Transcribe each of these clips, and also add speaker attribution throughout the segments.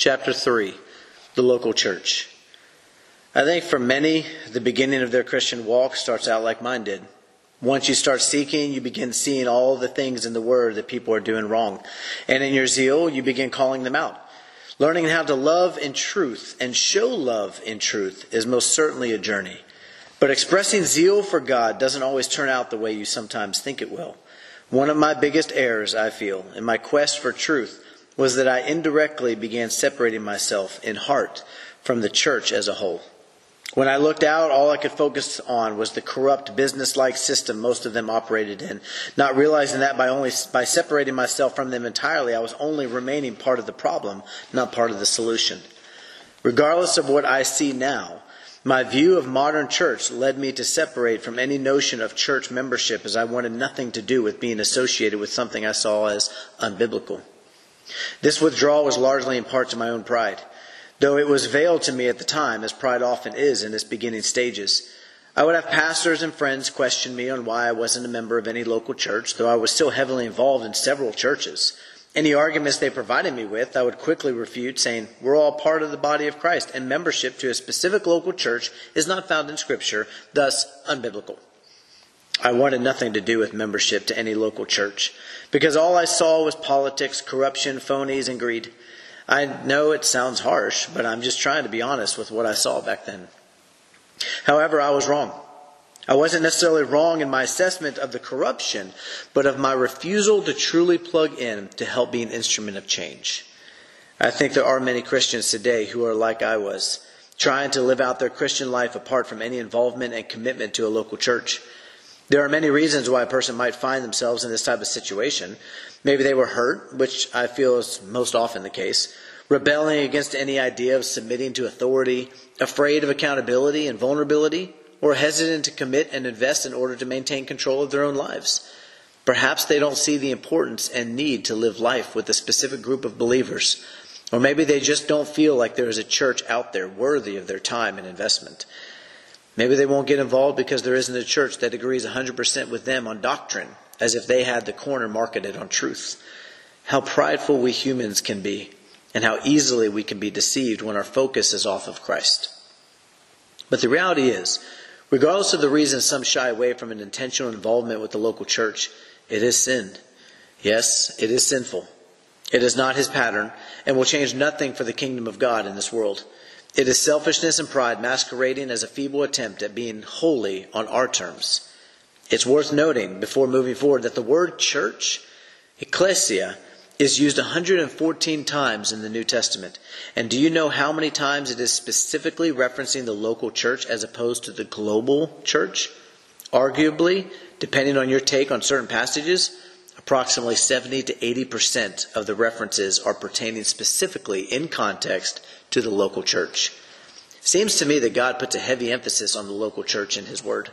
Speaker 1: Chapter 3 The Local Church. I think for many, the beginning of their Christian walk starts out like mine did. Once you start seeking, you begin seeing all the things in the Word that people are doing wrong. And in your zeal, you begin calling them out. Learning how to love in truth and show love in truth is most certainly a journey. But expressing zeal for God doesn't always turn out the way you sometimes think it will. One of my biggest errors, I feel, in my quest for truth was that I indirectly began separating myself in heart from the church as a whole. When I looked out, all I could focus on was the corrupt business-like system most of them operated in, not realizing that by only by separating myself from them entirely, I was only remaining part of the problem, not part of the solution. Regardless of what I see now, my view of modern church led me to separate from any notion of church membership as I wanted nothing to do with being associated with something I saw as unbiblical. This withdrawal was largely in part to my own pride though it was veiled to me at the time, as pride often is in its beginning stages. I would have pastors and friends question me on why I wasn't a member of any local church, though I was still heavily involved in several churches. Any arguments they provided me with, I would quickly refute, saying, We're all part of the body of Christ, and membership to a specific local church is not found in Scripture, thus unbiblical. I wanted nothing to do with membership to any local church, because all I saw was politics, corruption, phonies, and greed. I know it sounds harsh, but I'm just trying to be honest with what I saw back then. However, I was wrong. I wasn't necessarily wrong in my assessment of the corruption, but of my refusal to truly plug in to help be an instrument of change. I think there are many Christians today who are like I was, trying to live out their Christian life apart from any involvement and commitment to a local church. There are many reasons why a person might find themselves in this type of situation. Maybe they were hurt, which I feel is most often the case, rebelling against any idea of submitting to authority, afraid of accountability and vulnerability, or hesitant to commit and invest in order to maintain control of their own lives. Perhaps they don't see the importance and need to live life with a specific group of believers. Or maybe they just don't feel like there is a church out there worthy of their time and investment. Maybe they won't get involved because there isn't a church that agrees 100% with them on doctrine as if they had the corner marketed on truth. How prideful we humans can be, and how easily we can be deceived when our focus is off of Christ. But the reality is, regardless of the reason some shy away from an intentional involvement with the local church, it is sin. Yes, it is sinful. It is not his pattern and will change nothing for the kingdom of God in this world. It is selfishness and pride masquerading as a feeble attempt at being holy on our terms. It's worth noting before moving forward that the word church, ecclesia, is used 114 times in the New Testament. And do you know how many times it is specifically referencing the local church as opposed to the global church? Arguably, depending on your take on certain passages, approximately 70 to 80% of the references are pertaining specifically in context to the local church. Seems to me that God puts a heavy emphasis on the local church in His Word.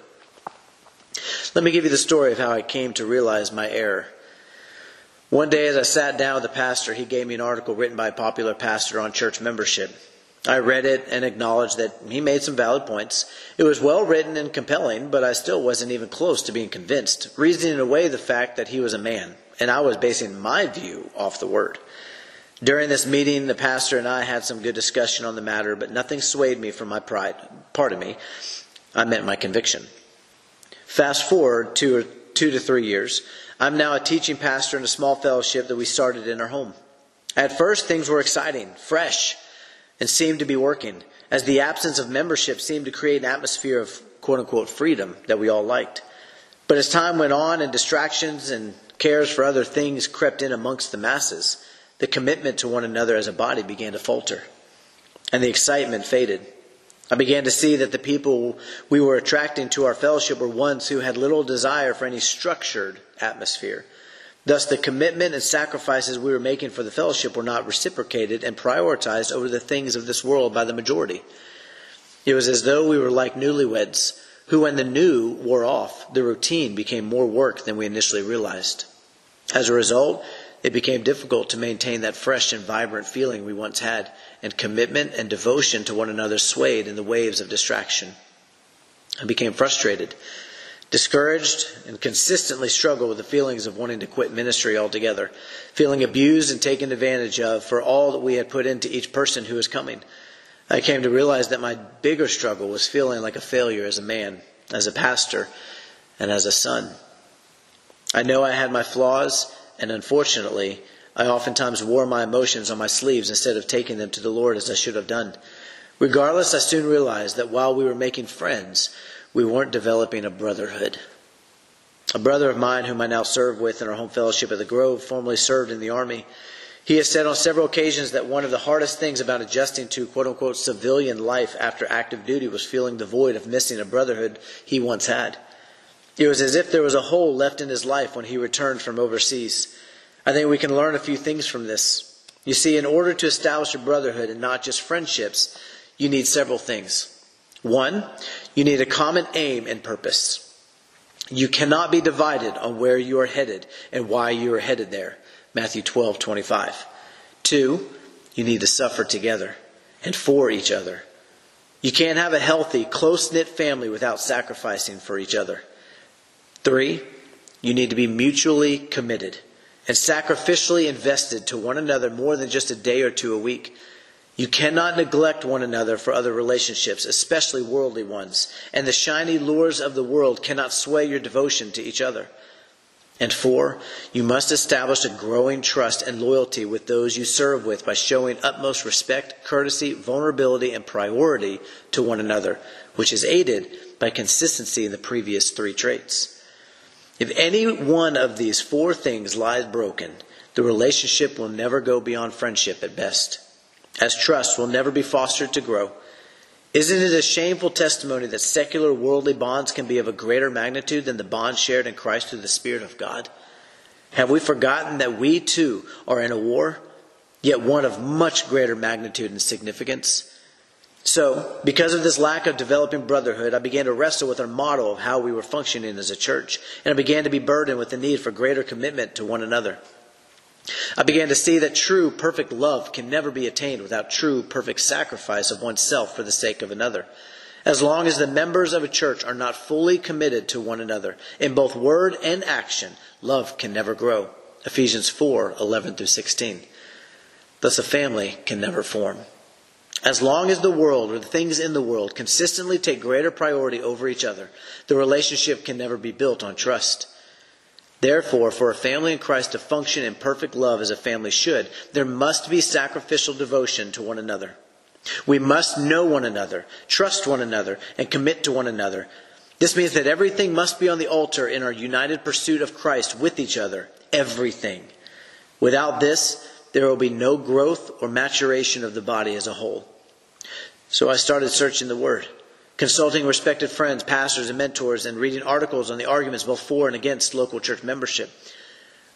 Speaker 1: Let me give you the story of how I came to realize my error. One day, as I sat down with the pastor, he gave me an article written by a popular pastor on church membership. I read it and acknowledged that he made some valid points. It was well written and compelling, but I still wasn't even close to being convinced, reasoning away the fact that he was a man, and I was basing my view off the word. During this meeting, the pastor and I had some good discussion on the matter, but nothing swayed me from my pride. Part of me, I meant my conviction. Fast forward two, two to three years. I'm now a teaching pastor in a small fellowship that we started in our home. At first, things were exciting, fresh, and seemed to be working, as the absence of membership seemed to create an atmosphere of quote unquote freedom that we all liked. But as time went on and distractions and cares for other things crept in amongst the masses, the commitment to one another as a body began to falter, and the excitement faded. I began to see that the people we were attracting to our fellowship were ones who had little desire for any structured atmosphere. Thus, the commitment and sacrifices we were making for the fellowship were not reciprocated and prioritized over the things of this world by the majority. It was as though we were like newlyweds, who, when the new wore off, the routine became more work than we initially realized. As a result, it became difficult to maintain that fresh and vibrant feeling we once had, and commitment and devotion to one another swayed in the waves of distraction. I became frustrated. Discouraged, and consistently struggled with the feelings of wanting to quit ministry altogether, feeling abused and taken advantage of for all that we had put into each person who was coming. I came to realize that my bigger struggle was feeling like a failure as a man, as a pastor, and as a son. I know I had my flaws, and unfortunately, I oftentimes wore my emotions on my sleeves instead of taking them to the Lord as I should have done. Regardless, I soon realized that while we were making friends, we weren't developing a brotherhood. A brother of mine, whom I now serve with in our home fellowship at the Grove, formerly served in the Army. He has said on several occasions that one of the hardest things about adjusting to quote unquote civilian life after active duty was feeling the void of missing a brotherhood he once had. It was as if there was a hole left in his life when he returned from overseas. I think we can learn a few things from this. You see, in order to establish a brotherhood and not just friendships, you need several things. One, you need a common aim and purpose. You cannot be divided on where you are headed and why you are headed there. Matthew 12, 25. Two, you need to suffer together and for each other. You can't have a healthy, close knit family without sacrificing for each other. Three, you need to be mutually committed and sacrificially invested to one another more than just a day or two a week. You cannot neglect one another for other relationships, especially worldly ones, and the shiny lures of the world cannot sway your devotion to each other. And four, you must establish a growing trust and loyalty with those you serve with by showing utmost respect, courtesy, vulnerability, and priority to one another, which is aided by consistency in the previous three traits. If any one of these four things lies broken, the relationship will never go beyond friendship at best, as trust will never be fostered to grow. Isn't it a shameful testimony that secular worldly bonds can be of a greater magnitude than the bond shared in Christ through the Spirit of God? Have we forgotten that we too are in a war, yet one of much greater magnitude and significance? So, because of this lack of developing brotherhood, I began to wrestle with our model of how we were functioning as a church, and I began to be burdened with the need for greater commitment to one another. I began to see that true, perfect love can never be attained without true, perfect sacrifice of oneself for the sake of another. As long as the members of a church are not fully committed to one another in both word and action, love can never grow. Ephesians 4 11 through 16. Thus, a family can never form. As long as the world or the things in the world consistently take greater priority over each other, the relationship can never be built on trust. Therefore, for a family in Christ to function in perfect love as a family should, there must be sacrificial devotion to one another. We must know one another, trust one another, and commit to one another. This means that everything must be on the altar in our united pursuit of Christ with each other. Everything. Without this, there will be no growth or maturation of the body as a whole. So I started searching the Word, consulting respected friends, pastors, and mentors, and reading articles on the arguments both for and against local church membership.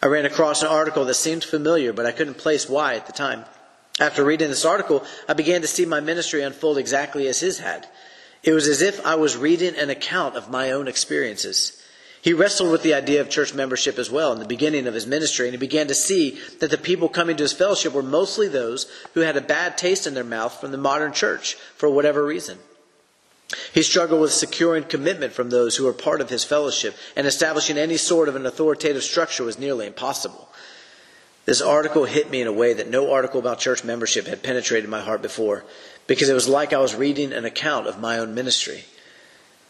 Speaker 1: I ran across an article that seemed familiar, but I couldn't place why at the time. After reading this article, I began to see my ministry unfold exactly as his had. It was as if I was reading an account of my own experiences. He wrestled with the idea of church membership as well in the beginning of his ministry, and he began to see that the people coming to his fellowship were mostly those who had a bad taste in their mouth from the modern church for whatever reason. He struggled with securing commitment from those who were part of his fellowship, and establishing any sort of an authoritative structure was nearly impossible. This article hit me in a way that no article about church membership had penetrated my heart before, because it was like I was reading an account of my own ministry.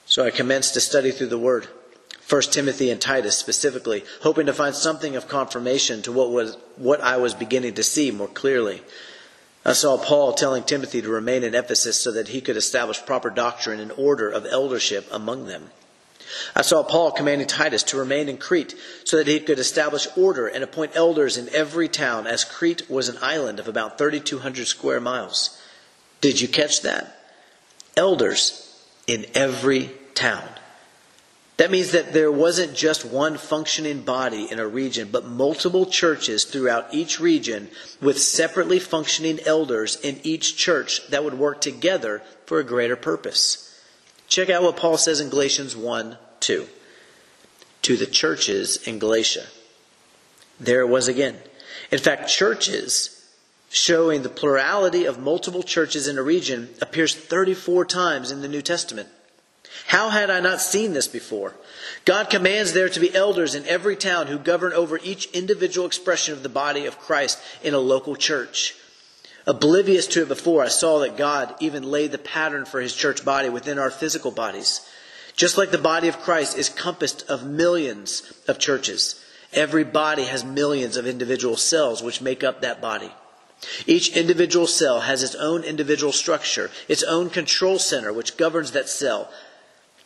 Speaker 1: So I commenced to study through the Word. 1 Timothy and Titus specifically, hoping to find something of confirmation to what was what I was beginning to see more clearly. I saw Paul telling Timothy to remain in Ephesus so that he could establish proper doctrine and order of eldership among them. I saw Paul commanding Titus to remain in Crete so that he could establish order and appoint elders in every town, as Crete was an island of about 3,200 square miles. Did you catch that? Elders in every town. That means that there wasn't just one functioning body in a region, but multiple churches throughout each region with separately functioning elders in each church that would work together for a greater purpose. Check out what Paul says in Galatians 1 2. To the churches in Galatia. There it was again. In fact, churches showing the plurality of multiple churches in a region appears 34 times in the New Testament. How had I not seen this before? God commands there to be elders in every town who govern over each individual expression of the body of Christ in a local church. Oblivious to it before, I saw that God even laid the pattern for his church body within our physical bodies. Just like the body of Christ is compassed of millions of churches, every body has millions of individual cells which make up that body. Each individual cell has its own individual structure, its own control center which governs that cell.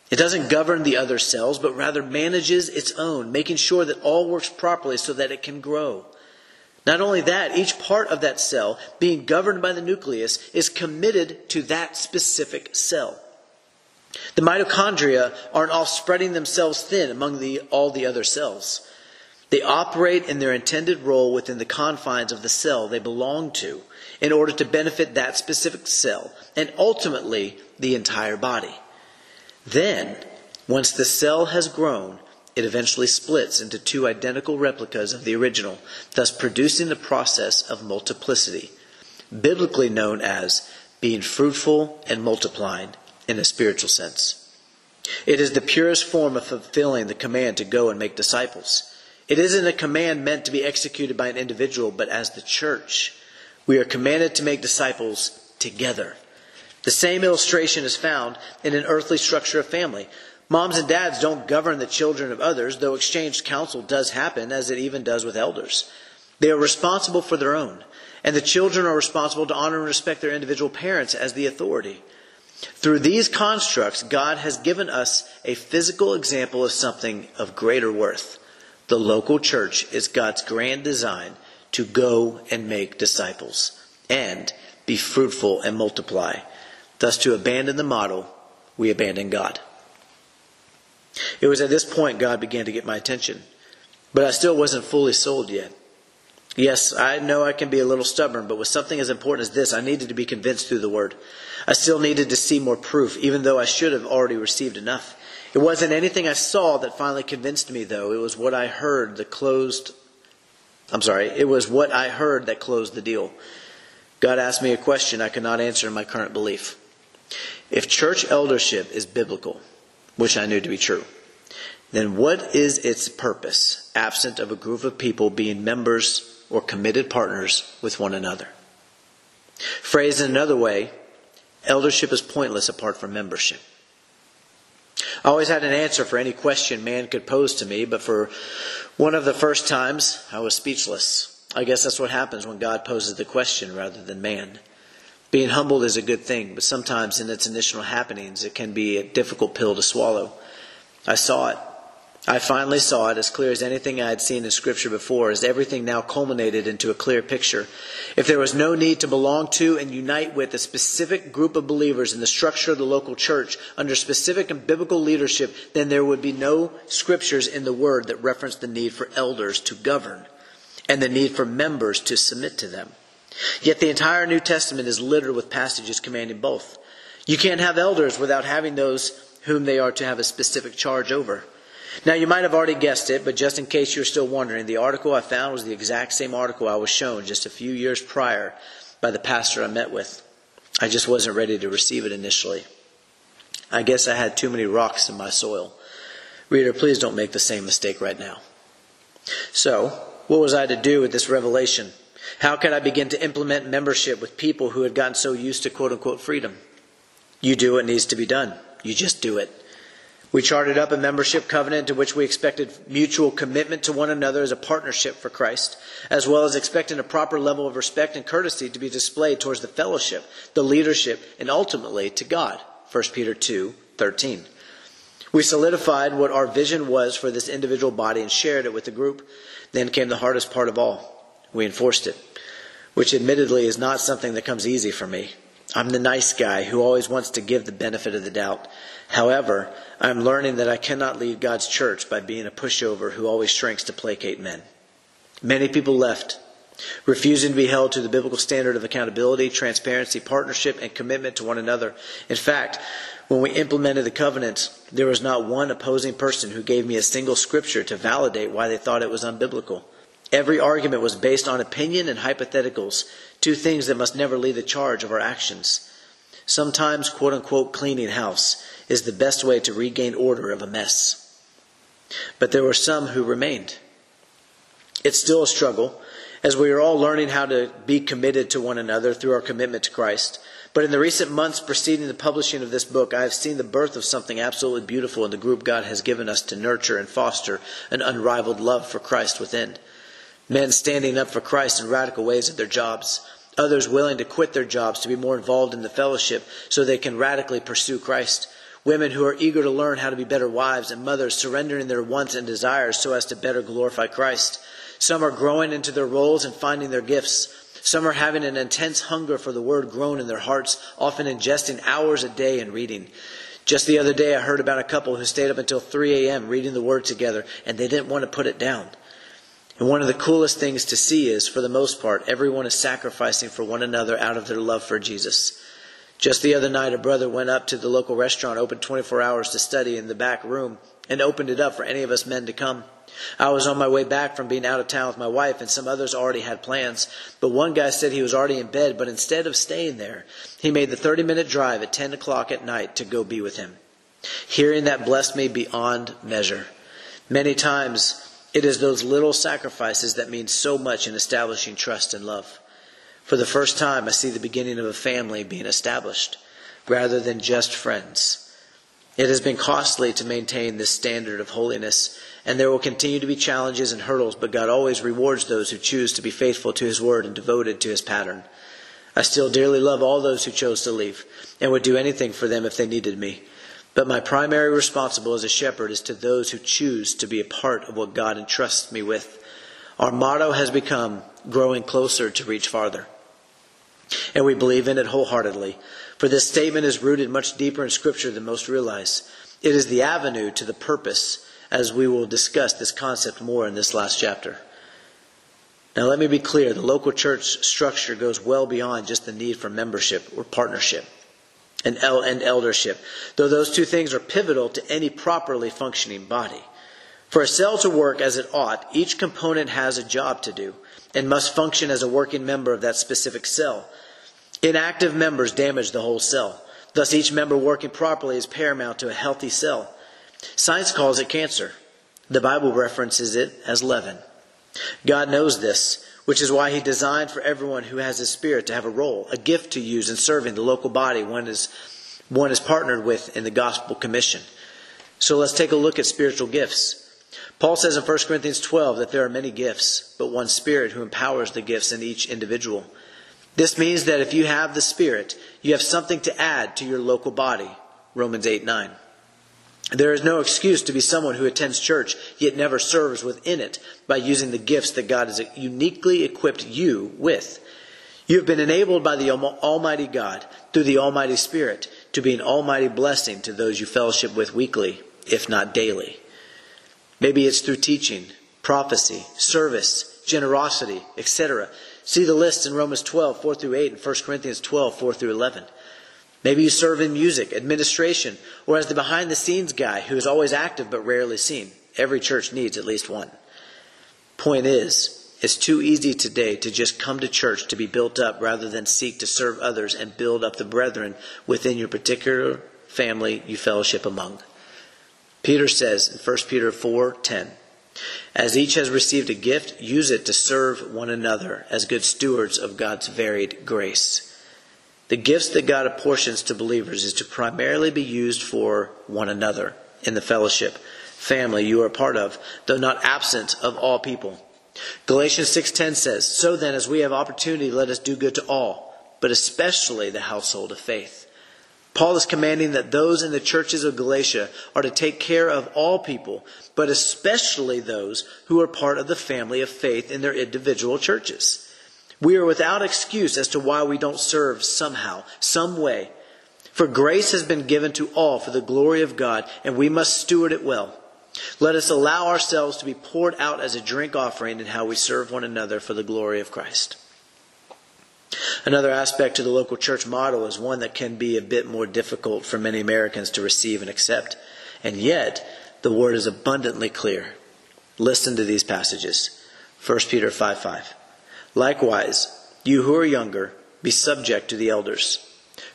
Speaker 1: It doesn't govern the other cells, but rather manages its own, making sure that all works properly so that it can grow. Not only that, each part of that cell, being governed by the nucleus, is committed to that specific cell. The mitochondria aren't all spreading themselves thin among the, all the other cells. They operate in their intended role within the confines of the cell they belong to in order to benefit that specific cell and ultimately the entire body. Then, once the cell has grown, it eventually splits into two identical replicas of the original, thus producing the process of multiplicity, biblically known as being fruitful and multiplying in a spiritual sense. It is the purest form of fulfilling the command to go and make disciples. It isn't a command meant to be executed by an individual, but as the church. We are commanded to make disciples together. The same illustration is found in an earthly structure of family. Moms and dads don't govern the children of others, though exchanged counsel does happen, as it even does with elders. They are responsible for their own, and the children are responsible to honor and respect their individual parents as the authority. Through these constructs, God has given us a physical example of something of greater worth. The local church is God's grand design to go and make disciples and be fruitful and multiply. Thus, to abandon the model, we abandon God. It was at this point God began to get my attention, but I still wasn't fully sold yet. Yes, I know I can be a little stubborn, but with something as important as this, I needed to be convinced through the Word. I still needed to see more proof, even though I should have already received enough. It wasn't anything I saw that finally convinced me, though. It was what I heard that closed. I'm sorry, it was what I heard that closed the deal. God asked me a question I could not answer in my current belief. If church eldership is biblical, which I knew to be true, then what is its purpose, absent of a group of people being members or committed partners with one another. Phrased in another way, eldership is pointless apart from membership. I always had an answer for any question man could pose to me, but for one of the first times, I was speechless. I guess that's what happens when God poses the question rather than man. Being humbled is a good thing, but sometimes in its initial happenings, it can be a difficult pill to swallow. I saw it. I finally saw it as clear as anything I had seen in Scripture before, as everything now culminated into a clear picture. If there was no need to belong to and unite with a specific group of believers in the structure of the local church under specific and biblical leadership, then there would be no Scriptures in the Word that referenced the need for elders to govern and the need for members to submit to them. Yet the entire New Testament is littered with passages commanding both. You can't have elders without having those whom they are to have a specific charge over. Now, you might have already guessed it, but just in case you're still wondering, the article I found was the exact same article I was shown just a few years prior by the pastor I met with. I just wasn't ready to receive it initially. I guess I had too many rocks in my soil. Reader, please don't make the same mistake right now. So, what was I to do with this revelation? How could I begin to implement membership with people who had gotten so used to quote unquote freedom? You do what needs to be done. You just do it. We charted up a membership covenant in which we expected mutual commitment to one another as a partnership for Christ, as well as expecting a proper level of respect and courtesy to be displayed towards the fellowship, the leadership, and ultimately to God. 1 Peter 2 13. We solidified what our vision was for this individual body and shared it with the group. Then came the hardest part of all. We enforced it, which admittedly is not something that comes easy for me. I'm the nice guy who always wants to give the benefit of the doubt. However, I'm learning that I cannot lead God's church by being a pushover who always shrinks to placate men. Many people left, refusing to be held to the biblical standard of accountability, transparency, partnership, and commitment to one another. In fact, when we implemented the covenant, there was not one opposing person who gave me a single scripture to validate why they thought it was unbiblical. Every argument was based on opinion and hypotheticals, two things that must never lead the charge of our actions. Sometimes, quote unquote, cleaning house is the best way to regain order of a mess. But there were some who remained. It's still a struggle as we are all learning how to be committed to one another through our commitment to Christ. But in the recent months preceding the publishing of this book, I have seen the birth of something absolutely beautiful in the group God has given us to nurture and foster an unrivaled love for Christ within. Men standing up for Christ in radical ways at their jobs. Others willing to quit their jobs to be more involved in the fellowship so they can radically pursue Christ. Women who are eager to learn how to be better wives and mothers, surrendering their wants and desires so as to better glorify Christ. Some are growing into their roles and finding their gifts. Some are having an intense hunger for the word grown in their hearts, often ingesting hours a day in reading. Just the other day, I heard about a couple who stayed up until 3 a.m. reading the word together, and they didn't want to put it down. And one of the coolest things to see is, for the most part, everyone is sacrificing for one another out of their love for Jesus. Just the other night, a brother went up to the local restaurant, open 24 hours to study in the back room, and opened it up for any of us men to come. I was on my way back from being out of town with my wife, and some others already had plans. But one guy said he was already in bed, but instead of staying there, he made the 30 minute drive at 10 o'clock at night to go be with him. Hearing that blessed me beyond measure. Many times, it is those little sacrifices that mean so much in establishing trust and love. For the first time, I see the beginning of a family being established rather than just friends. It has been costly to maintain this standard of holiness, and there will continue to be challenges and hurdles, but God always rewards those who choose to be faithful to His word and devoted to His pattern. I still dearly love all those who chose to leave and would do anything for them if they needed me. But my primary responsibility as a shepherd is to those who choose to be a part of what God entrusts me with. Our motto has become growing closer to reach farther. And we believe in it wholeheartedly. For this statement is rooted much deeper in Scripture than most realize. It is the avenue to the purpose, as we will discuss this concept more in this last chapter. Now, let me be clear the local church structure goes well beyond just the need for membership or partnership and, el- and eldership, though those two things are pivotal to any properly functioning body. For a cell to work as it ought, each component has a job to do and must function as a working member of that specific cell. Inactive members damage the whole cell. Thus, each member working properly is paramount to a healthy cell. Science calls it cancer. The Bible references it as leaven. God knows this, which is why He designed for everyone who has His Spirit to have a role, a gift to use in serving the local body one is, one is partnered with in the Gospel Commission. So let's take a look at spiritual gifts. Paul says in 1 Corinthians 12 that there are many gifts, but one Spirit who empowers the gifts in each individual. This means that if you have the Spirit, you have something to add to your local body. Romans 8 9. There is no excuse to be someone who attends church yet never serves within it by using the gifts that God has uniquely equipped you with. You have been enabled by the Almighty God through the Almighty Spirit to be an almighty blessing to those you fellowship with weekly, if not daily. Maybe it's through teaching, prophecy, service, generosity, etc. See the list in Romans 12, 4 through 8, and 1 Corinthians 12, 4 through 11. Maybe you serve in music, administration, or as the behind the scenes guy who is always active but rarely seen. Every church needs at least one. Point is, it's too easy today to just come to church to be built up rather than seek to serve others and build up the brethren within your particular family you fellowship among. Peter says in 1 Peter 4:10, as each has received a gift, use it to serve one another as good stewards of God's varied grace. The gifts that God apportions to believers is to primarily be used for one another in the fellowship, family you are a part of, though not absent of all people. Galatians 6:10 says, "So then as we have opportunity let us do good to all, but especially the household of faith." Paul is commanding that those in the churches of Galatia are to take care of all people, but especially those who are part of the family of faith in their individual churches. We are without excuse as to why we don't serve somehow, some way. For grace has been given to all for the glory of God, and we must steward it well. Let us allow ourselves to be poured out as a drink offering in how we serve one another for the glory of Christ. Another aspect to the local church model is one that can be a bit more difficult for many Americans to receive and accept. And yet, the word is abundantly clear. Listen to these passages. 1 Peter 5 5. Likewise, you who are younger, be subject to the elders.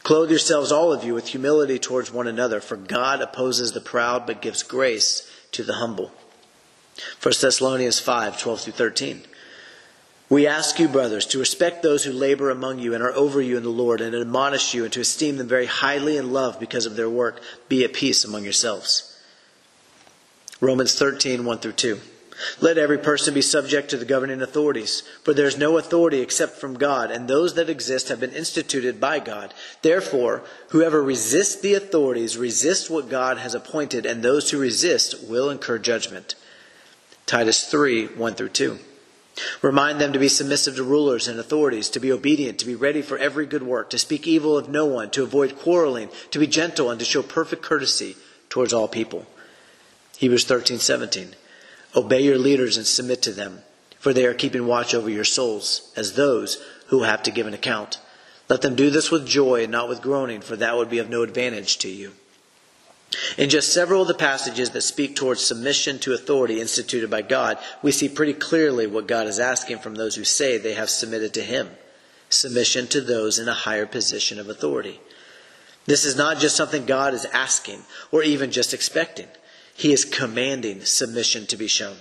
Speaker 1: Clothe yourselves, all of you, with humility towards one another, for God opposes the proud but gives grace to the humble. 1 Thessalonians 5 12 through 13. We ask you, brothers, to respect those who labor among you and are over you in the Lord, and admonish you, and to esteem them very highly in love because of their work. Be at peace among yourselves. Romans 13 1 through 2. Let every person be subject to the governing authorities, for there is no authority except from God, and those that exist have been instituted by God. Therefore, whoever resists the authorities resists what God has appointed, and those who resist will incur judgment. Titus 3 1 through 2. Remind them to be submissive to rulers and authorities, to be obedient, to be ready for every good work, to speak evil of no one, to avoid quarreling, to be gentle, and to show perfect courtesy towards all people. Hebrews 13 17. Obey your leaders and submit to them, for they are keeping watch over your souls, as those who have to give an account. Let them do this with joy and not with groaning, for that would be of no advantage to you. In just several of the passages that speak towards submission to authority instituted by God, we see pretty clearly what God is asking from those who say they have submitted to Him submission to those in a higher position of authority. This is not just something God is asking or even just expecting. He is commanding submission to be shown.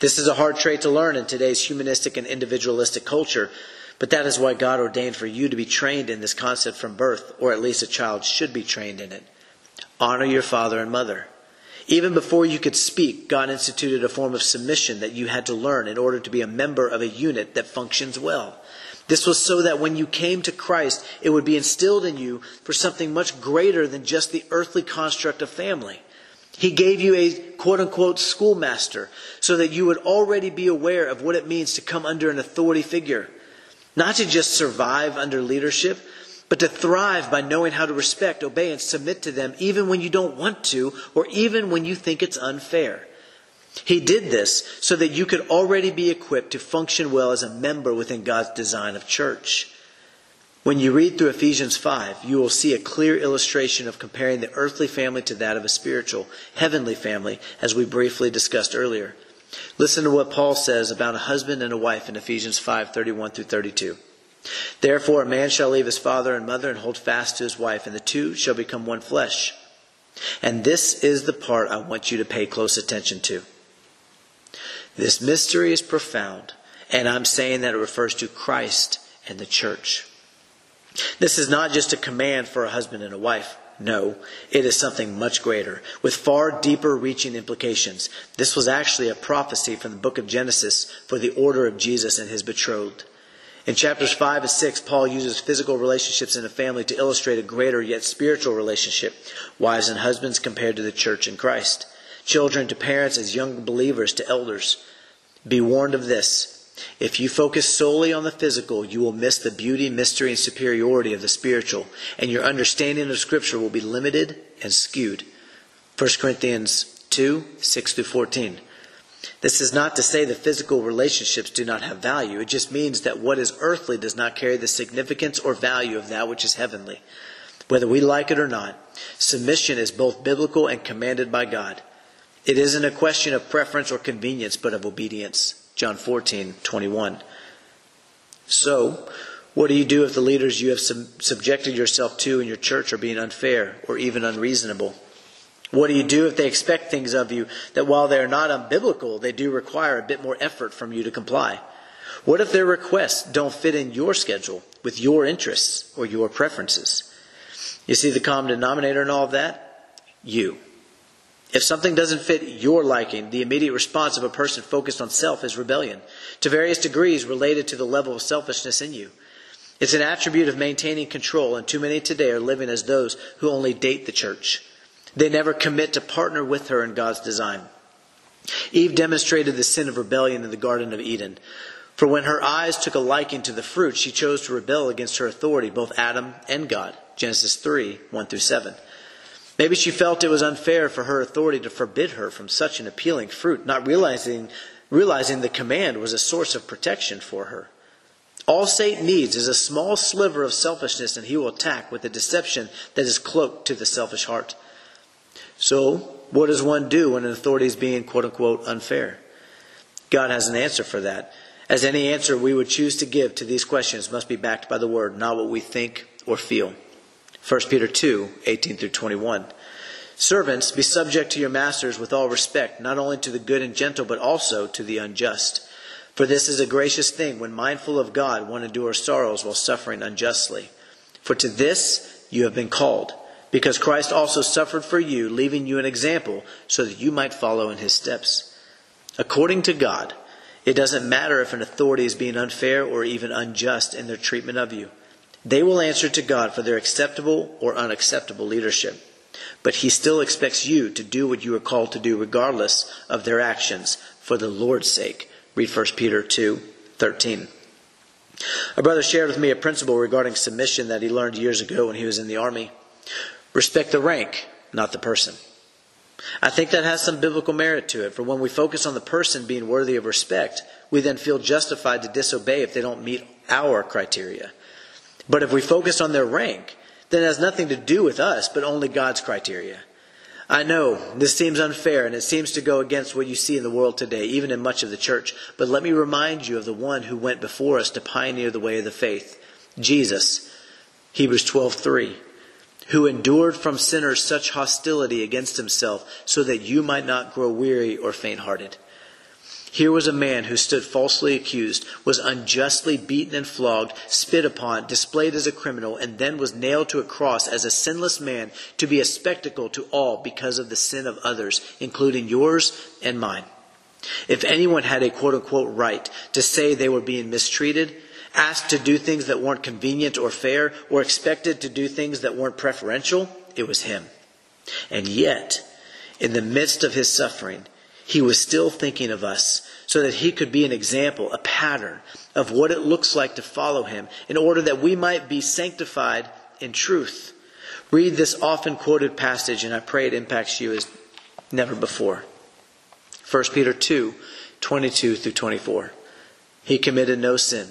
Speaker 1: This is a hard trait to learn in today's humanistic and individualistic culture, but that is why God ordained for you to be trained in this concept from birth, or at least a child should be trained in it. Honor your father and mother. Even before you could speak, God instituted a form of submission that you had to learn in order to be a member of a unit that functions well. This was so that when you came to Christ, it would be instilled in you for something much greater than just the earthly construct of family. He gave you a quote unquote schoolmaster so that you would already be aware of what it means to come under an authority figure. Not to just survive under leadership, but to thrive by knowing how to respect, obey, and submit to them even when you don't want to or even when you think it's unfair. He did this so that you could already be equipped to function well as a member within God's design of church. When you read through Ephesians 5, you will see a clear illustration of comparing the earthly family to that of a spiritual, heavenly family, as we briefly discussed earlier. Listen to what Paul says about a husband and a wife in Ephesians 5 31 through 32. Therefore, a man shall leave his father and mother and hold fast to his wife, and the two shall become one flesh. And this is the part I want you to pay close attention to. This mystery is profound, and I'm saying that it refers to Christ and the church. This is not just a command for a husband and a wife. No, it is something much greater, with far deeper reaching implications. This was actually a prophecy from the book of Genesis for the order of Jesus and his betrothed. In chapters 5 and 6, Paul uses physical relationships in a family to illustrate a greater yet spiritual relationship, wives and husbands compared to the church in Christ, children to parents as young believers to elders. Be warned of this. If you focus solely on the physical, you will miss the beauty, mystery, and superiority of the spiritual, and your understanding of Scripture will be limited and skewed. 1 Corinthians 2 6 through 14. This is not to say that physical relationships do not have value. It just means that what is earthly does not carry the significance or value of that which is heavenly. Whether we like it or not, submission is both biblical and commanded by God. It isn't a question of preference or convenience, but of obedience. John 14, 21. So, what do you do if the leaders you have sub- subjected yourself to in your church are being unfair or even unreasonable? What do you do if they expect things of you that while they are not unbiblical, they do require a bit more effort from you to comply? What if their requests don't fit in your schedule with your interests or your preferences? You see the common denominator in all of that? You. If something doesn't fit your liking, the immediate response of a person focused on self is rebellion, to various degrees related to the level of selfishness in you. It's an attribute of maintaining control, and too many today are living as those who only date the church. They never commit to partner with her in God's design. Eve demonstrated the sin of rebellion in the Garden of Eden. For when her eyes took a liking to the fruit, she chose to rebel against her authority, both Adam and God. Genesis 3 1 through 7. Maybe she felt it was unfair for her authority to forbid her from such an appealing fruit, not realizing, realizing the command was a source of protection for her. All Satan needs is a small sliver of selfishness, and he will attack with a deception that is cloaked to the selfish heart. So, what does one do when an authority is being quote unquote unfair? God has an answer for that. As any answer we would choose to give to these questions must be backed by the Word, not what we think or feel. 1 Peter 2 18 through 21. Servants, be subject to your masters with all respect, not only to the good and gentle, but also to the unjust. For this is a gracious thing when mindful of God one endures sorrows while suffering unjustly. For to this you have been called, because Christ also suffered for you, leaving you an example so that you might follow in his steps. According to God, it doesn't matter if an authority is being unfair or even unjust in their treatment of you. They will answer to God for their acceptable or unacceptable leadership. But he still expects you to do what you are called to do regardless of their actions for the Lord's sake Read 1 Peter 2 13. A brother shared with me a principle regarding submission that he learned years ago when he was in the army. Respect the rank, not the person. I think that has some biblical merit to it, for when we focus on the person being worthy of respect, we then feel justified to disobey if they don't meet our criteria. But if we focus on their rank, then it has nothing to do with us, but only God's criteria. I know this seems unfair and it seems to go against what you see in the world today, even in much of the church. But let me remind you of the one who went before us to pioneer the way of the faith Jesus. Hebrews 12:3 who endured from sinners such hostility against himself so that you might not grow weary or faint-hearted. Here was a man who stood falsely accused, was unjustly beaten and flogged, spit upon, displayed as a criminal, and then was nailed to a cross as a sinless man to be a spectacle to all because of the sin of others, including yours and mine. If anyone had a quote unquote right to say they were being mistreated, asked to do things that weren't convenient or fair, or expected to do things that weren't preferential, it was him. And yet, in the midst of his suffering, he was still thinking of us so that he could be an example, a pattern of what it looks like to follow him in order that we might be sanctified in truth. Read this often quoted passage, and I pray it impacts you as never before. 1 Peter 2 22 through 24. He committed no sin,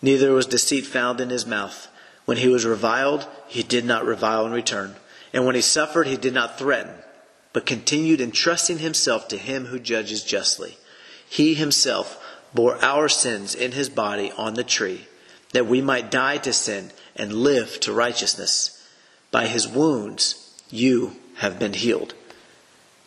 Speaker 1: neither was deceit found in his mouth. When he was reviled, he did not revile in return. And when he suffered, he did not threaten but continued entrusting himself to him who judges justly. He himself bore our sins in his body on the tree, that we might die to sin and live to righteousness. By his wounds you have been healed.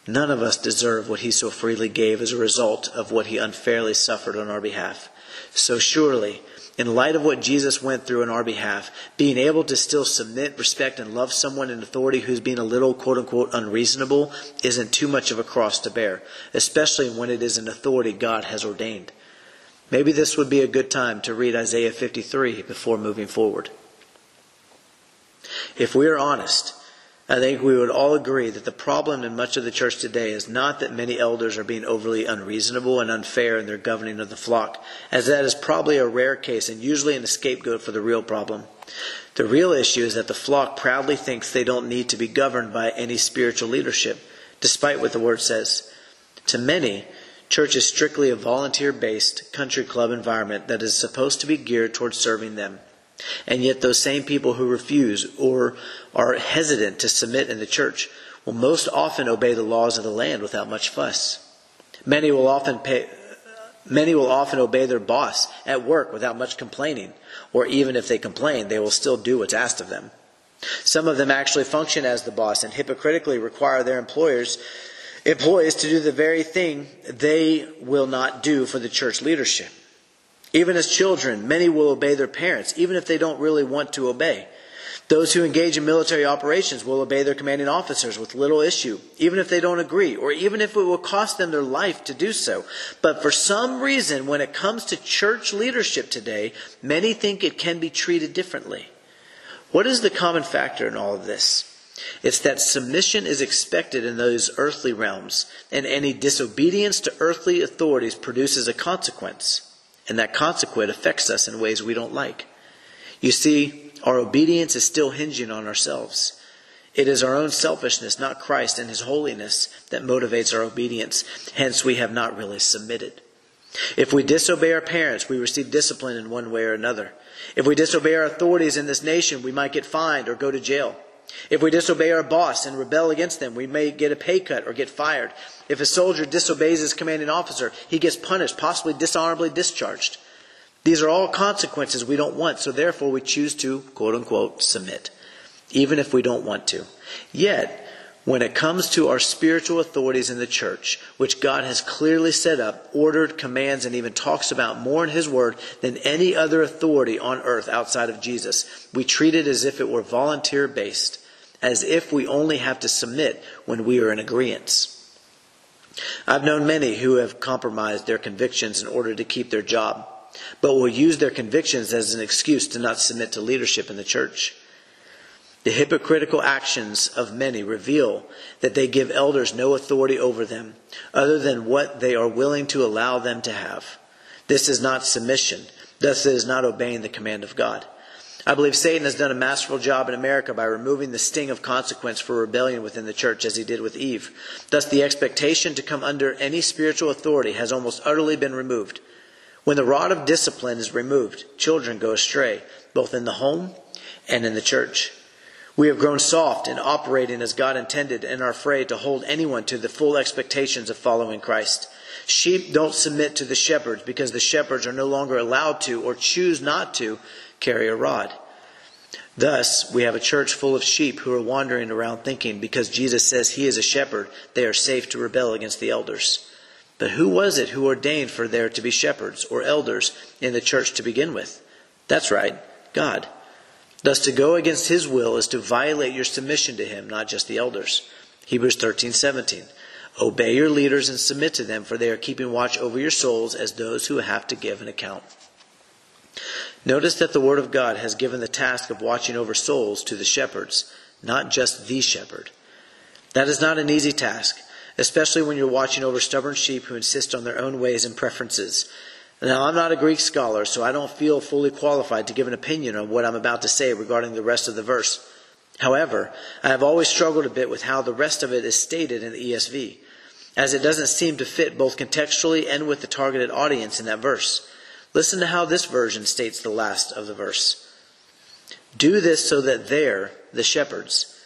Speaker 1: None of us deserve what he so freely gave as a result of what he unfairly suffered on our behalf. So surely, in light of what Jesus went through on our behalf, being able to still submit, respect, and love someone in authority who's being a little quote unquote unreasonable isn't too much of a cross to bear, especially when it is an authority God has ordained. Maybe this would be a good time to read Isaiah 53 before moving forward. If we are honest, I think we would all agree that the problem in much of the church today is not that many elders are being overly unreasonable and unfair in their governing of the flock, as that is probably a rare case and usually an scapegoat for the real problem. The real issue is that the flock proudly thinks they don't need to be governed by any spiritual leadership, despite what the word says. To many, church is strictly a volunteer based country club environment that is supposed to be geared towards serving them. And yet, those same people who refuse or are hesitant to submit in the church will most often obey the laws of the land without much fuss. Many will often pay, many will often obey their boss at work without much complaining, or even if they complain, they will still do what's asked of them. Some of them actually function as the boss and hypocritically require their employers employees to do the very thing they will not do for the church leadership. Even as children, many will obey their parents, even if they don't really want to obey. Those who engage in military operations will obey their commanding officers with little issue, even if they don't agree, or even if it will cost them their life to do so. But for some reason, when it comes to church leadership today, many think it can be treated differently. What is the common factor in all of this? It's that submission is expected in those earthly realms, and any disobedience to earthly authorities produces a consequence and that consequent affects us in ways we don't like. You see, our obedience is still hinging on ourselves. It is our own selfishness, not Christ and His holiness, that motivates our obedience. Hence, we have not really submitted. If we disobey our parents, we receive discipline in one way or another. If we disobey our authorities in this nation, we might get fined or go to jail. If we disobey our boss and rebel against them, we may get a pay cut or get fired. If a soldier disobeys his commanding officer, he gets punished, possibly dishonorably discharged. These are all consequences we don't want, so therefore we choose to, quote unquote, submit. even if we don't want to. Yet, when it comes to our spiritual authorities in the church, which God has clearly set up, ordered, commands, and even talks about more in His Word than any other authority on earth outside of Jesus, we treat it as if it were volunteer based, as if we only have to submit when we are in agreement. I've known many who have compromised their convictions in order to keep their job, but will use their convictions as an excuse to not submit to leadership in the church. The hypocritical actions of many reveal that they give elders no authority over them other than what they are willing to allow them to have. This is not submission. Thus, it is not obeying the command of God. I believe Satan has done a masterful job in America by removing the sting of consequence for rebellion within the church as he did with Eve. Thus, the expectation to come under any spiritual authority has almost utterly been removed. When the rod of discipline is removed, children go astray, both in the home and in the church. We have grown soft in operating as God intended and are afraid to hold anyone to the full expectations of following Christ. Sheep don't submit to the shepherds because the shepherds are no longer allowed to or choose not to carry a rod. Thus, we have a church full of sheep who are wandering around thinking because Jesus says he is a shepherd, they are safe to rebel against the elders. But who was it who ordained for there to be shepherds or elders in the church to begin with? That's right, God. Thus, to go against his will is to violate your submission to him, not just the elders. Hebrews 13, 17. Obey your leaders and submit to them, for they are keeping watch over your souls as those who have to give an account. Notice that the Word of God has given the task of watching over souls to the shepherds, not just the shepherd. That is not an easy task, especially when you're watching over stubborn sheep who insist on their own ways and preferences. Now, I'm not a Greek scholar, so I don't feel fully qualified to give an opinion on what I'm about to say regarding the rest of the verse. However, I have always struggled a bit with how the rest of it is stated in the ESV, as it doesn't seem to fit both contextually and with the targeted audience in that verse. Listen to how this version states the last of the verse. Do this so that their, the shepherds,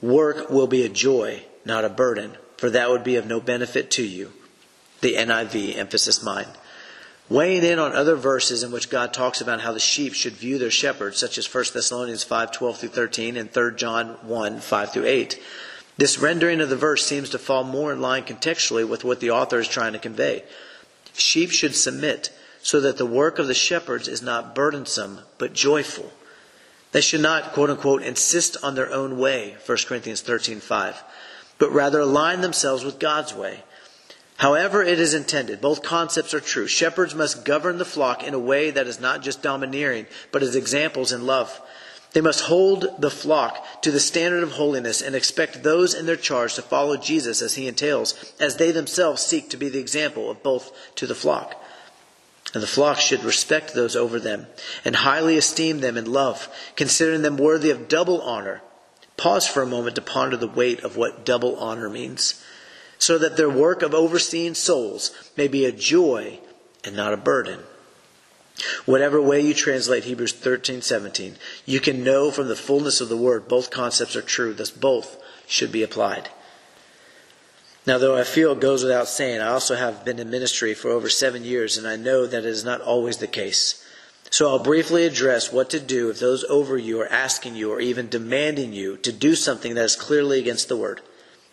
Speaker 1: work will be a joy, not a burden, for that would be of no benefit to you. The NIV emphasis mine weighing in on other verses in which God talks about how the sheep should view their shepherds, such as 1 Thessalonians 5 12 through 13 and 3 John 1 5 through 8. This rendering of the verse seems to fall more in line contextually with what the author is trying to convey. Sheep should submit so that the work of the shepherds is not burdensome, but joyful. They should not, quote unquote, insist on their own way, 1 Corinthians 13 5, but rather align themselves with God's way. However, it is intended, both concepts are true. Shepherds must govern the flock in a way that is not just domineering, but as examples in love. They must hold the flock to the standard of holiness and expect those in their charge to follow Jesus as he entails, as they themselves seek to be the example of both to the flock. And the flock should respect those over them and highly esteem them in love, considering them worthy of double honor. Pause for a moment to ponder the weight of what double honor means so that their work of overseeing souls may be a joy and not a burden. Whatever way you translate Hebrews 13:17, you can know from the fullness of the word both concepts are true, thus both should be applied. Now, though I feel it goes without saying, I also have been in ministry for over seven years, and I know that it is not always the case. So I'll briefly address what to do if those over you are asking you or even demanding you to do something that is clearly against the word.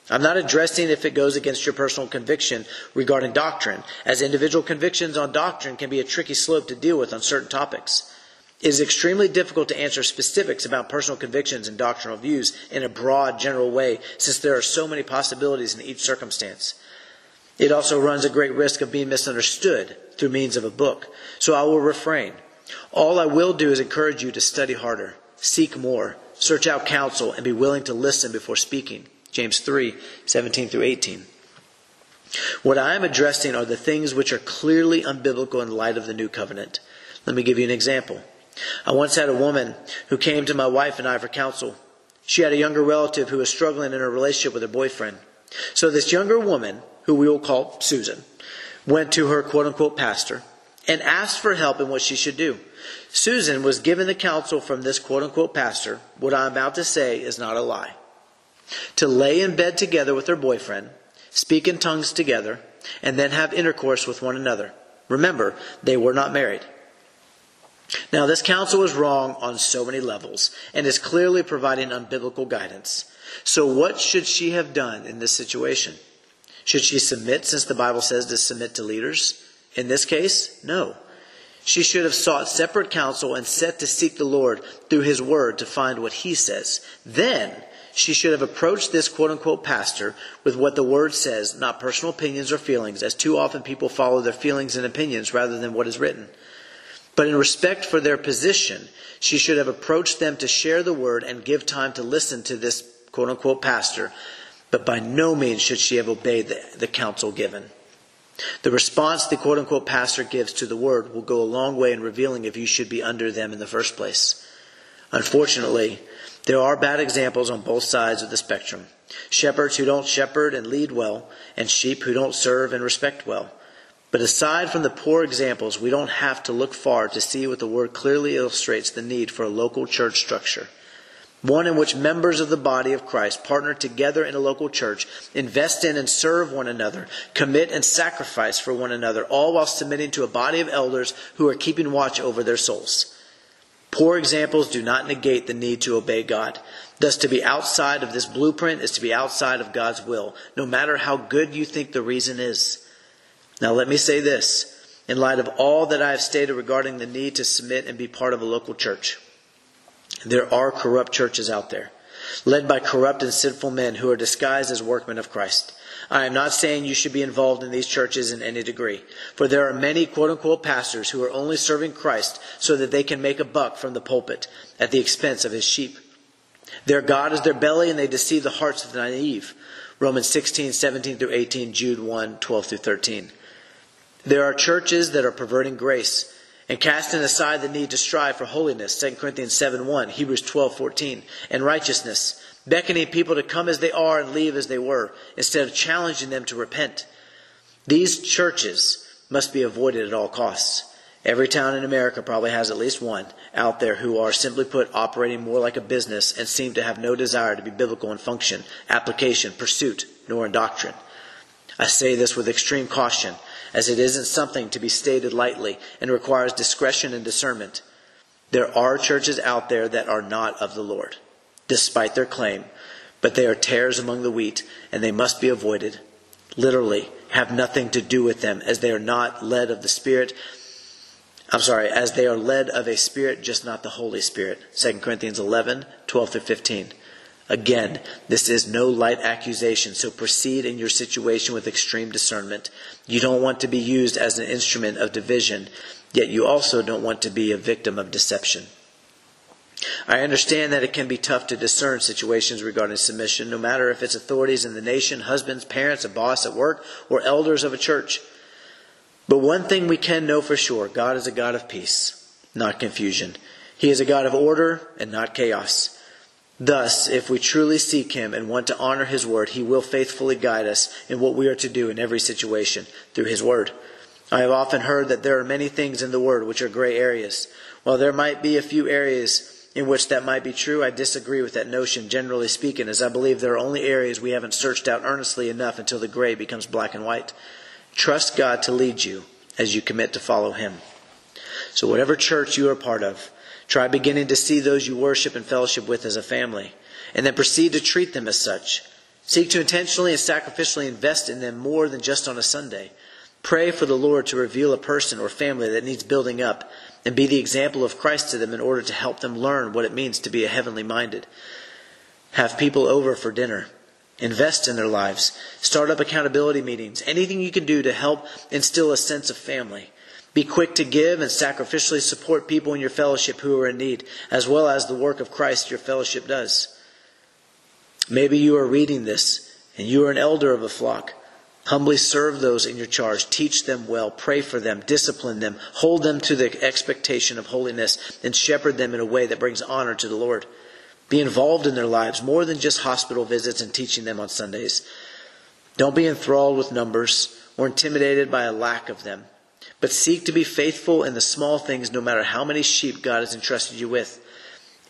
Speaker 1: I'm not addressing if it goes against your personal conviction regarding doctrine, as individual convictions on doctrine can be a tricky slope to deal with on certain topics. It is extremely difficult to answer specifics about personal convictions and doctrinal views in a broad, general way, since there are so many possibilities in each circumstance. It also runs a great risk of being misunderstood through means of a book, so I will refrain. All I will do is encourage you to study harder, seek more, search out counsel, and be willing to listen before speaking. James 3 17 through 18. What I am addressing are the things which are clearly unbiblical in light of the new covenant. Let me give you an example. I once had a woman who came to my wife and I for counsel. She had a younger relative who was struggling in her relationship with her boyfriend. So this younger woman, who we will call Susan, went to her quote unquote pastor and asked for help in what she should do. Susan was given the counsel from this quote unquote pastor. What I'm about to say is not a lie to lay in bed together with her boyfriend, speak in tongues together, and then have intercourse with one another. Remember, they were not married. Now, this counsel is wrong on so many levels and is clearly providing unbiblical guidance. So, what should she have done in this situation? Should she submit, since the Bible says to submit to leaders? In this case, no. She should have sought separate counsel and set to seek the Lord through His Word to find what He says. Then she should have approached this quote unquote pastor with what the Word says, not personal opinions or feelings, as too often people follow their feelings and opinions rather than what is written. But in respect for their position, she should have approached them to share the Word and give time to listen to this quote unquote pastor, but by no means should she have obeyed the, the counsel given. The response the quote unquote pastor gives to the word will go a long way in revealing if you should be under them in the first place. Unfortunately, there are bad examples on both sides of the spectrum. Shepherds who don't shepherd and lead well, and sheep who don't serve and respect well. But aside from the poor examples, we don't have to look far to see what the word clearly illustrates the need for a local church structure one in which members of the body of Christ partner together in a local church, invest in and serve one another, commit and sacrifice for one another, all while submitting to a body of elders who are keeping watch over their souls. Poor examples do not negate the need to obey God. Thus, to be outside of this blueprint is to be outside of God's will, no matter how good you think the reason is. Now, let me say this in light of all that I have stated regarding the need to submit and be part of a local church. There are corrupt churches out there, led by corrupt and sinful men who are disguised as workmen of Christ. I am not saying you should be involved in these churches in any degree, for there are many quote unquote pastors who are only serving Christ so that they can make a buck from the pulpit at the expense of his sheep. Their God is their belly and they deceive the hearts of the naive. Romans 16, 17 through 18, Jude 1, 12 through 13. There are churches that are perverting grace and casting aside the need to strive for holiness 2 corinthians 7 1 hebrews 12 14 and righteousness beckoning people to come as they are and leave as they were instead of challenging them to repent. These churches must be avoided at all costs. Every town in america probably has at least one out there who are simply put operating more like a business and seem to have no desire to be biblical in function application pursuit nor in doctrine. I say this with extreme caution as it isn't something to be stated lightly and requires discretion and discernment. There are churches out there that are not of the Lord, despite their claim, but they are tares among the wheat, and they must be avoided. Literally, have nothing to do with them, as they are not led of the Spirit. I'm sorry, as they are led of a Spirit, just not the Holy Spirit. 2 Corinthians 11, 12 through 15. Again, this is no light accusation, so proceed in your situation with extreme discernment. You don't want to be used as an instrument of division, yet you also don't want to be a victim of deception. I understand that it can be tough to discern situations regarding submission, no matter if it's authorities in the nation, husbands, parents, a boss at work, or elders of a church. But one thing we can know for sure God is a God of peace, not confusion. He is a God of order and not chaos. Thus, if we truly seek Him and want to honor His Word, He will faithfully guide us in what we are to do in every situation through His Word. I have often heard that there are many things in the Word which are gray areas. While there might be a few areas in which that might be true, I disagree with that notion, generally speaking, as I believe there are only areas we haven't searched out earnestly enough until the gray becomes black and white. Trust God to lead you as you commit to follow Him. So, whatever church you are part of, Try beginning to see those you worship and fellowship with as a family, and then proceed to treat them as such. Seek to intentionally and sacrificially invest in them more than just on a Sunday. Pray for the Lord to reveal a person or family that needs building up, and be the example of Christ to them in order to help them learn what it means to be a heavenly minded. Have people over for dinner. Invest in their lives. Start up accountability meetings. Anything you can do to help instill a sense of family. Be quick to give and sacrificially support people in your fellowship who are in need, as well as the work of Christ your fellowship does. Maybe you are reading this and you are an elder of a flock. Humbly serve those in your charge. Teach them well. Pray for them. Discipline them. Hold them to the expectation of holiness and shepherd them in a way that brings honor to the Lord. Be involved in their lives more than just hospital visits and teaching them on Sundays. Don't be enthralled with numbers or intimidated by a lack of them. But seek to be faithful in the small things, no matter how many sheep God has entrusted you with.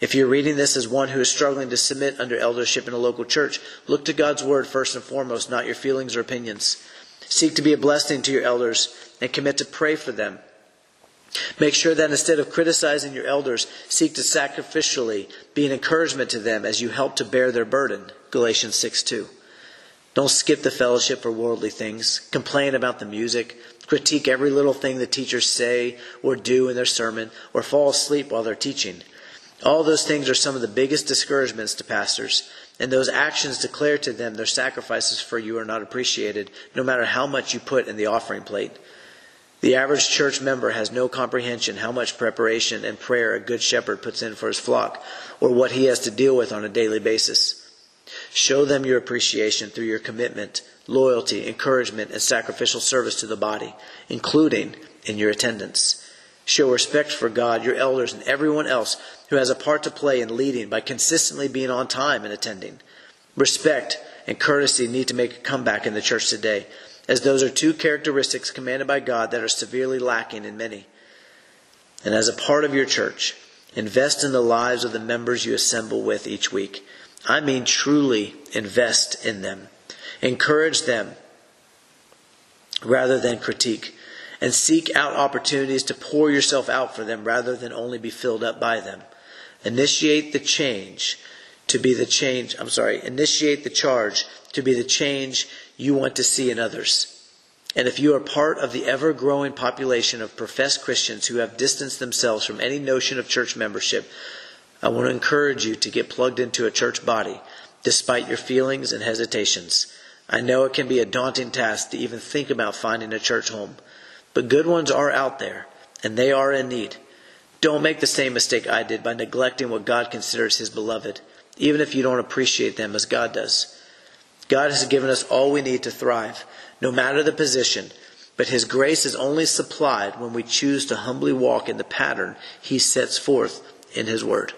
Speaker 1: If you're reading this as one who is struggling to submit under eldership in a local church, look to God's word first and foremost, not your feelings or opinions. Seek to be a blessing to your elders and commit to pray for them. Make sure that instead of criticizing your elders, seek to sacrificially be an encouragement to them as you help to bear their burden. Galatians 6 2. Don't skip the fellowship for worldly things. Complain about the music. Critique every little thing the teachers say or do in their sermon, or fall asleep while they're teaching. All those things are some of the biggest discouragements to pastors, and those actions declare to them their sacrifices for you are not appreciated, no matter how much you put in the offering plate. The average church member has no comprehension how much preparation and prayer a good shepherd puts in for his flock, or what he has to deal with on a daily basis. Show them your appreciation through your commitment, loyalty, encouragement, and sacrificial service to the body, including in your attendance. Show respect for God, your elders, and everyone else who has a part to play in leading by consistently being on time and attending. Respect and courtesy need to make a comeback in the church today as those are two characteristics commanded by God that are severely lacking in many. And as a part of your church, invest in the lives of the members you assemble with each week. I mean, truly invest in them. Encourage them rather than critique. And seek out opportunities to pour yourself out for them rather than only be filled up by them. Initiate the change to be the change, I'm sorry, initiate the charge to be the change you want to see in others. And if you are part of the ever growing population of professed Christians who have distanced themselves from any notion of church membership, I want to encourage you to get plugged into a church body, despite your feelings and hesitations. I know it can be a daunting task to even think about finding a church home, but good ones are out there, and they are in need. Don't make the same mistake I did by neglecting what God considers His beloved, even if you don't appreciate them as God does. God has given us all we need to thrive, no matter the position, but His grace is only supplied when we choose to humbly walk in the pattern He sets forth in His Word.